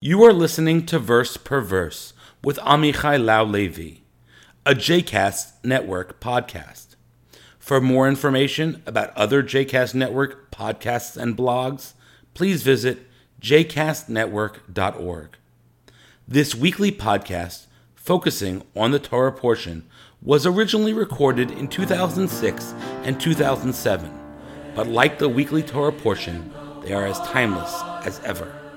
You are listening to Verse per Verse with Amichai Lau Lavie, a JCast Network podcast. For more information about other JCast Network podcasts and blogs, please visit jcastnetwork.org. This weekly podcast, focusing on the Torah portion, was originally recorded in 2006 and 2007, but like the weekly Torah portion, they are as timeless as ever.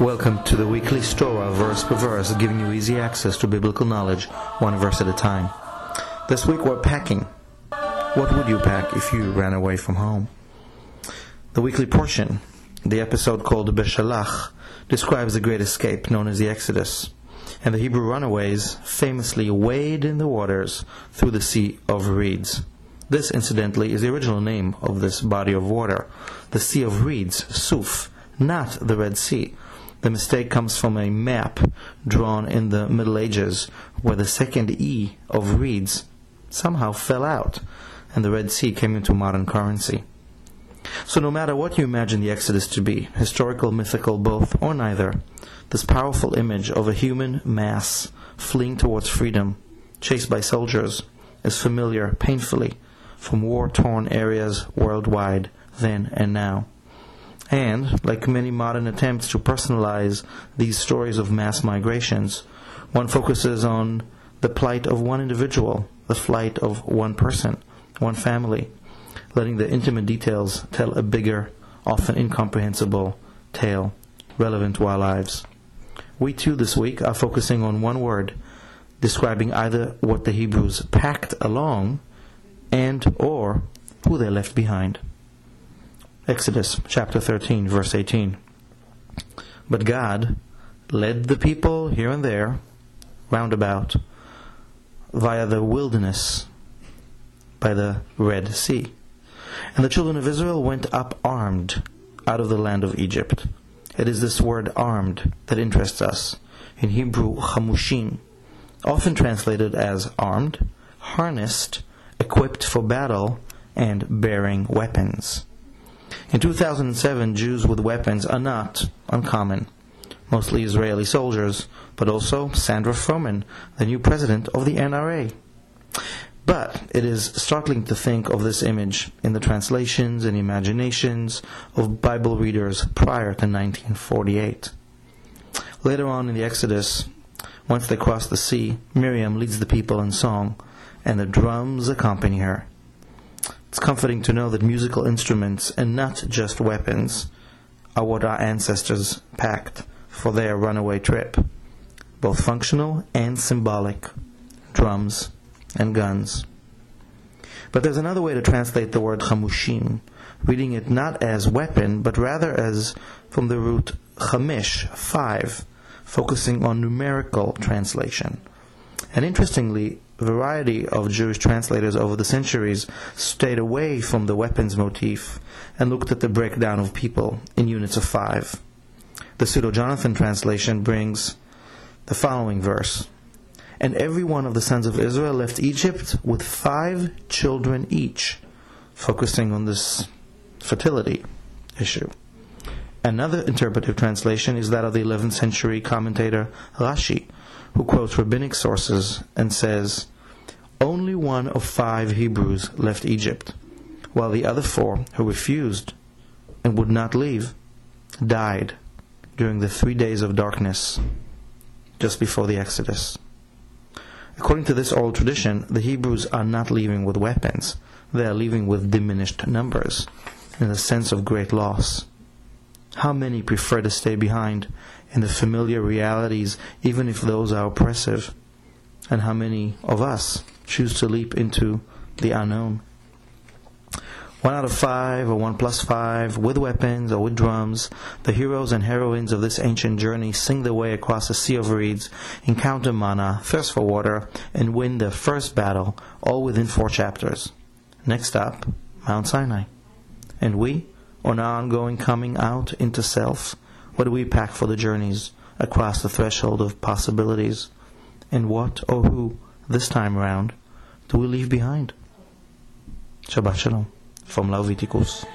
Welcome to the weekly Torah verse per verse, giving you easy access to biblical knowledge, one verse at a time. This week we're packing. What would you pack if you ran away from home? The weekly portion, the episode called Beshalach, describes the great escape known as the Exodus. And the Hebrew runaways famously wade in the waters through the Sea of Reeds. This, incidentally, is the original name of this body of water, the Sea of Reeds, Suf, not the Red Sea. The mistake comes from a map drawn in the Middle Ages where the second E of reeds somehow fell out and the Red Sea came into modern currency. So, no matter what you imagine the Exodus to be, historical, mythical, both, or neither, this powerful image of a human mass fleeing towards freedom, chased by soldiers, is familiar painfully from war torn areas worldwide then and now. And, like many modern attempts to personalize these stories of mass migrations, one focuses on the plight of one individual, the flight of one person, one family, letting the intimate details tell a bigger, often incomprehensible tale relevant to our lives. We too this week are focusing on one word, describing either what the Hebrews packed along and or who they left behind. Exodus chapter 13, verse 18. But God led the people here and there, round about, via the wilderness, by the Red Sea. And the children of Israel went up armed out of the land of Egypt. It is this word armed that interests us. In Hebrew, chamushim, often translated as armed, harnessed, equipped for battle, and bearing weapons. In 2007, Jews with weapons are not uncommon. Mostly Israeli soldiers, but also Sandra Froman, the new president of the NRA. But it is startling to think of this image in the translations and imaginations of Bible readers prior to 1948. Later on in the Exodus, once they cross the sea, Miriam leads the people in song, and the drums accompany her. It's comforting to know that musical instruments, and not just weapons, are what our ancestors packed for their runaway trip, both functional and symbolic drums and guns. But there's another way to translate the word chamushim, reading it not as weapon, but rather as from the root chamish, five, focusing on numerical translation. And interestingly, variety of Jewish translators over the centuries stayed away from the weapons motif and looked at the breakdown of people in units of five. The Pseudo Jonathan translation brings the following verse And every one of the sons of Israel left Egypt with five children each, focusing on this fertility issue. Another interpretive translation is that of the 11th century commentator Rashi, who quotes rabbinic sources and says, only one of five Hebrews left Egypt, while the other four who refused and would not leave died during the three days of darkness just before the Exodus. According to this oral tradition, the Hebrews are not leaving with weapons, they are leaving with diminished numbers, in a sense of great loss. How many prefer to stay behind in the familiar realities, even if those are oppressive? And how many of us choose to leap into the unknown. One out of five, or one plus five, with weapons or with drums, the heroes and heroines of this ancient journey sing their way across a sea of reeds, encounter manna, thirst for water, and win their first battle, all within four chapters. Next up, Mount Sinai. And we, on our ongoing coming out into self, What do we pack for the journeys across the threshold of possibilities? And what or who, this time round, do we leave behind? Shabbat Shalom from Lauvitikus.